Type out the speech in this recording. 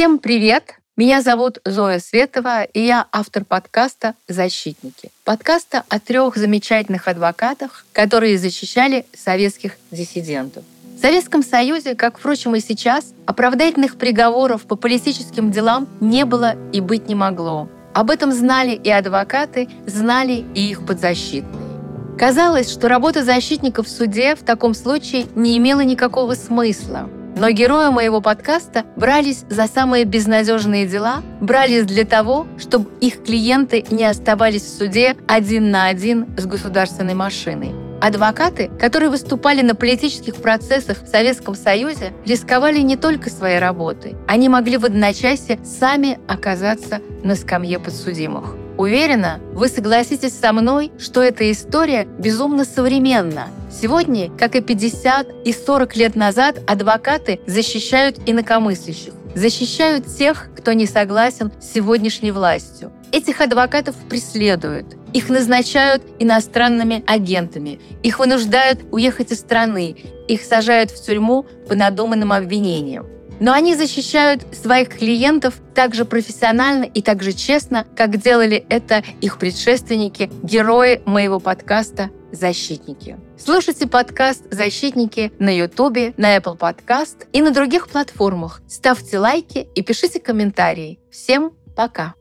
Всем привет! Меня зовут Зоя Светова, и я автор подкаста «Защитники». Подкаста о трех замечательных адвокатах, которые защищали советских диссидентов. В Советском Союзе, как, впрочем, и сейчас, оправдательных приговоров по политическим делам не было и быть не могло. Об этом знали и адвокаты, знали и их подзащитные. Казалось, что работа защитника в суде в таком случае не имела никакого смысла. Но герои моего подкаста брались за самые безнадежные дела, брались для того, чтобы их клиенты не оставались в суде один на один с государственной машиной. Адвокаты, которые выступали на политических процессах в Советском Союзе, рисковали не только своей работой. Они могли в одночасье сами оказаться на скамье подсудимых. Уверена, вы согласитесь со мной, что эта история безумно современна. Сегодня, как и 50 и 40 лет назад, адвокаты защищают инакомыслящих, защищают тех, кто не согласен с сегодняшней властью. Этих адвокатов преследуют, их назначают иностранными агентами, их вынуждают уехать из страны, их сажают в тюрьму по надуманным обвинениям. Но они защищают своих клиентов так же профессионально и так же честно, как делали это их предшественники, герои моего подкаста «Защитники». Слушайте подкаст «Защитники» на YouTube, на Apple Podcast и на других платформах. Ставьте лайки и пишите комментарии. Всем пока!